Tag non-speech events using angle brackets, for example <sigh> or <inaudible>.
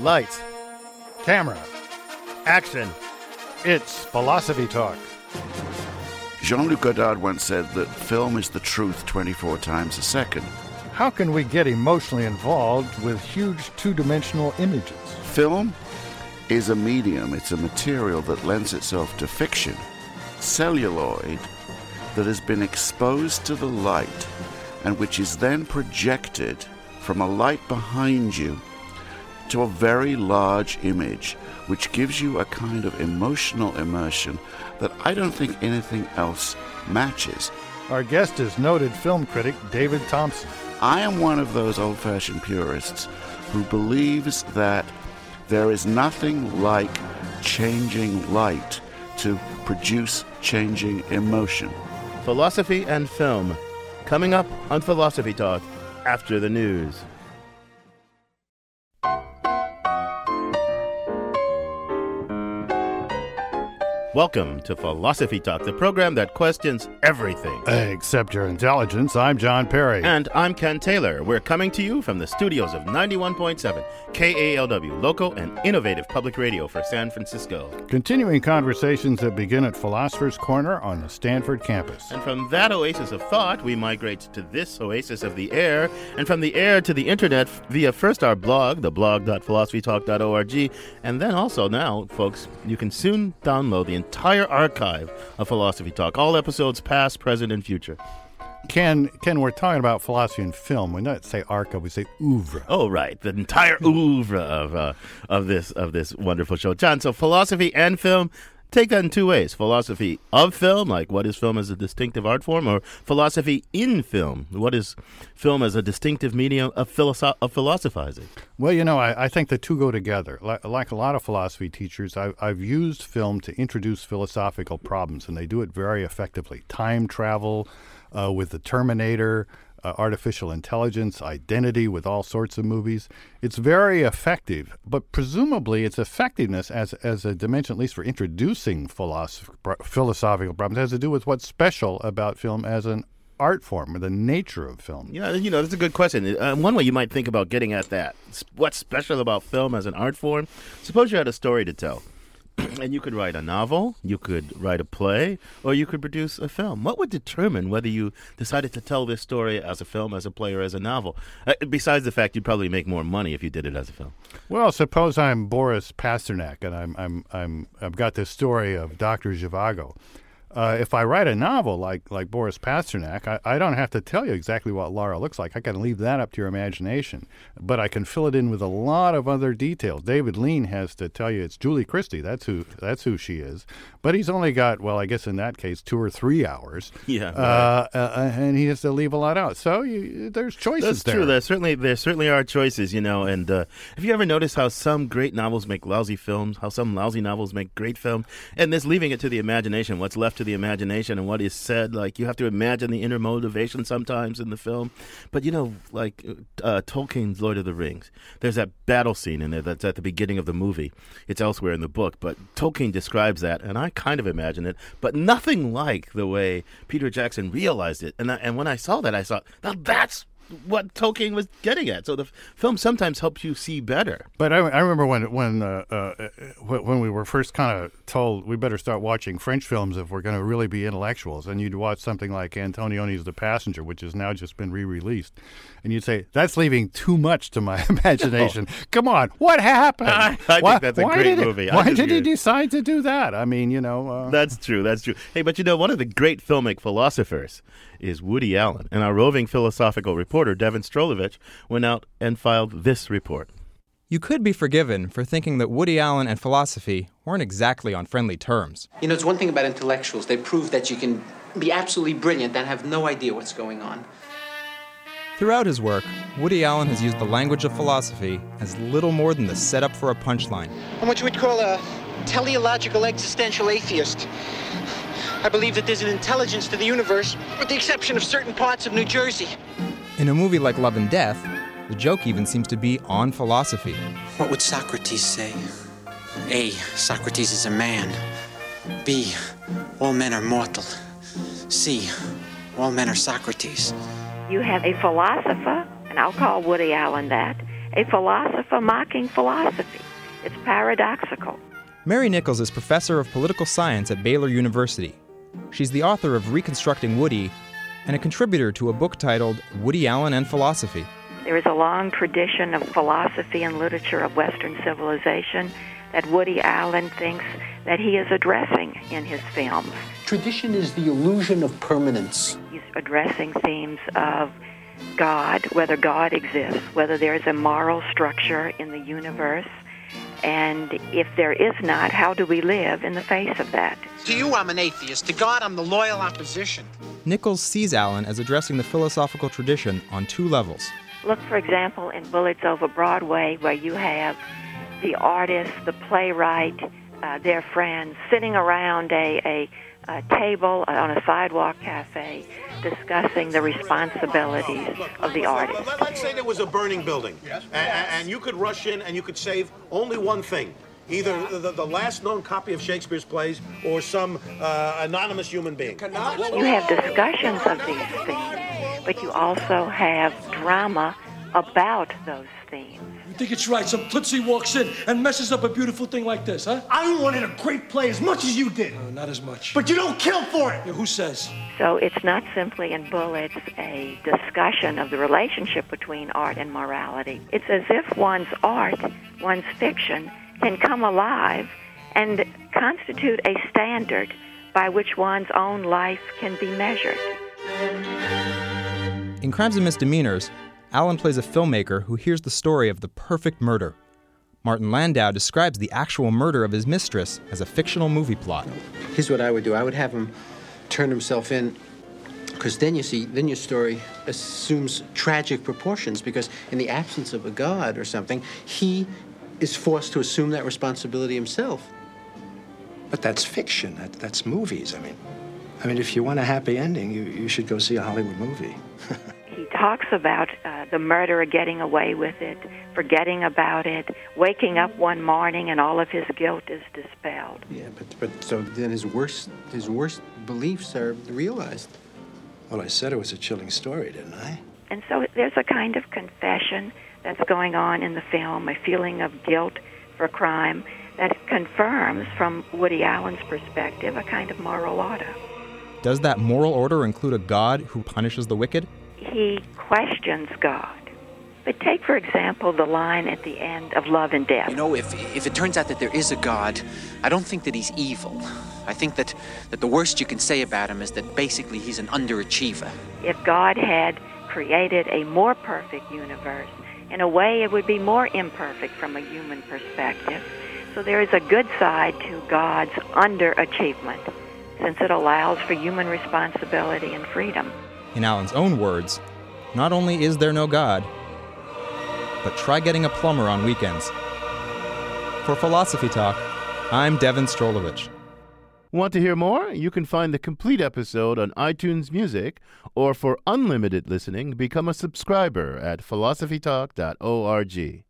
Lights. Camera. Action. It's Philosophy Talk. Jean Luc Godard once said that film is the truth 24 times a second. How can we get emotionally involved with huge two dimensional images? Film is a medium, it's a material that lends itself to fiction, celluloid, that has been exposed to the light and which is then projected from a light behind you to a very large image, which gives you a kind of emotional immersion that I don't think anything else matches. Our guest is noted film critic David Thomson. I am one of those old fashioned purists who believes that there is nothing like changing light to produce changing emotion. Philosophy and film. Coming up on Philosophy Talk after the news. Welcome to Philosophy Talk, the program that questions everything. Except your intelligence. I'm John Perry. And I'm Ken Taylor. We're coming to you from the studios of 91.7 KALW, local and innovative public radio for San Francisco. Continuing conversations that begin at Philosopher's Corner on the Stanford campus. And from that oasis of thought, we migrate to this oasis of the air, and from the air to the internet via first our blog, the blog.philosophytalk.org, and then also now, folks, you can soon download the entire archive of Philosophy Talk, all episodes past, present, and future. Ken, Ken, we're talking about philosophy and film. We don't say archive, we say oeuvre. Oh, right, the entire oeuvre of uh, of this of this wonderful show, John. So philosophy and film. Take that in two ways: philosophy of film, like what is film as a distinctive art form, or philosophy in film, what is film as a distinctive medium of, philosoph- of philosophizing. Well, you know, I, I, think the two go together. Like, like a lot of philosophy teachers, I, I've used film to introduce philosophical problems, and they do it very effectively. Time travel uh, with the Terminator, uh, artificial intelligence, identity with all sorts of movies. It's very effective, but presumably its effectiveness as, as a dimension, at least for introducing philosoph- philosophical problems, has to do with what's special about film as an art form or the nature of film? Yeah, you know, that's a good question. Uh, one way you might think about getting at that what's special about film as an art form? Suppose you had a story to tell. <clears throat> and you could write a novel, you could write a play, or you could produce a film. What would determine whether you decided to tell this story as a film, as a play, or as a novel? Uh, besides the fact you'd probably make more money if you did it as a film. Well, suppose I'm Boris Pasternak and I'm I'm I'm I've got this story of Doctor Zhivago. Uh, if I write a novel like like Boris Pasternak, I, I don't have to tell you exactly what Laura looks like. I can leave that up to your imagination, but I can fill it in with a lot of other details. David Lean has to tell you it's Julie Christie. That's who that's who she is. But he's only got well, I guess in that case, two or three hours. <laughs> Yeah, uh, right. uh, and he has to leave a lot out. So you, there's choices. That's there. true. There certainly there certainly are choices. You know, and uh, have you ever noticed how some great novels make lousy films? How some lousy novels make great films? And this leaving it to the imagination. What's left to the imagination and what is said. Like you have to imagine the inner motivation sometimes in the film. But you know, like uh, Tolkien's Lord of the Rings, there's that battle scene in there that's at the beginning of the movie. It's elsewhere in the book, but Tolkien describes that, and I kind of imagine it, but nothing like the way Peter Jackson realized it. And I, and when I saw that, I thought, now that's what Tolkien was getting at. So the f- film sometimes helps you see better. But I, I remember when when uh, uh, when we were first kind of told we better start watching French films if we're going to really be intellectuals, and you'd watch something like Antonioni's The Passenger, which has now just been re-released, and you'd say that's leaving too much to my <laughs> imagination. Oh. Come on, what happened? I, I why, think that's a great did movie. It, why did he decide to do that? I mean, you know, uh, that's true. That's true. Hey, but you know, one of the great filmic philosophers is Woody Allen, and our roving philosophical reporter Devon Strolovitch went out and filed this report. You could be forgiven for thinking that Woody Allen and philosophy weren't exactly on friendly terms. You know, it's one thing about intellectuals. They prove that you can be absolutely brilliant and have no idea what's going on. Throughout his work, Woody Allen has used the language of philosophy as little more than the setup for a punchline. I'm what you would call a teleological existential atheist. I believe that there's an intelligence to the universe, with the exception of certain parts of New Jersey. In a movie like Love and Death, the joke even seems to be on philosophy. What would Socrates say? A. Socrates is a man. B. All men are mortal. C. All men are Socrates. You have a philosopher, and I'll call Woody Allen that, a philosopher mocking philosophy. It's paradoxical. Mary Nichols is professor of political science at Baylor University. She's the author of Reconstructing Woody and a contributor to a book titled Woody Allen and Philosophy. There is a long tradition of philosophy and literature of Western civilization that Woody Allen thinks that he is addressing in his films. Tradition is the illusion of permanence. He's addressing themes of God, whether God exists, whether there is a moral structure in the universe, and if there is not, how do we live in the face of that? To you, I'm an atheist. To God, I'm the loyal opposition. Nichols sees Allen as addressing the philosophical tradition on two levels. Look, for example, in Bullets Over Broadway, where you have the artist, the playwright, uh, their friends sitting around a, a, a table on a sidewalk cafe discussing the responsibilities of the artist. Let's say there was a burning building, yes. and, and you could rush in and you could save only one thing either the, the, last known copy of Shakespeare's plays or some uh, anonymous human being. You have discussions of these themes, but you also have drama about those themes. You think it's right? Some Tootsie walks in and messes up a beautiful thing like this, huh? I wanted a great play as much as you did. Uh, not as much. But you don't kill for it. Yeah, who says? So it's not simply in Bullets a discussion of the relationship between art and morality. It's as if one's art, one's fiction, can come alive and constitute a standard by which one's own life can be measured. In Crimes and Misdemeanors, Allen plays a filmmaker who hears the story of the perfect murder. Martin Landau describes the actual murder of his mistress as a fictional movie plot. Here's what I would do I would have him turn himself in because then you see, then your story assumes tragic proportions because in the absence of a god or something, he is forced to assume that responsibility himself. But that's fiction. That, that's movies. I mean, I mean, if you want a happy ending, you, you should go see a Hollywood movie. <laughs> he talks about uh, the murderer getting away with it, forgetting about it, waking up one morning and all of his guilt is dispelled. Yeah, but but so then his worst his worst beliefs are realized. Well, I said it was a chilling story, didn't I? And so there's a kind of confession that's going on in the film, a feeling of guilt for crime that confirms, from Woody Allen's perspective, a kind of moral order. Does that moral order include a God who punishes the wicked? He questions God. But take, for example, the line at the end of Love and Death. You know, if, if it turns out that there is a God, I don't think that he's evil. I think that, that the worst you can say about him is that basically he's an underachiever. If God had created a more perfect universe, in a way it would be more imperfect from a human perspective. So there is a good side to God's underachievement, since it allows for human responsibility and freedom. In Allen's own words, not only is there no God, but try getting a plumber on weekends. For Philosophy Talk, I'm Devon Strolovitch. Want to hear more? You can find the complete episode on iTunes Music, or for unlimited listening, become a subscriber at philosophytalk.org.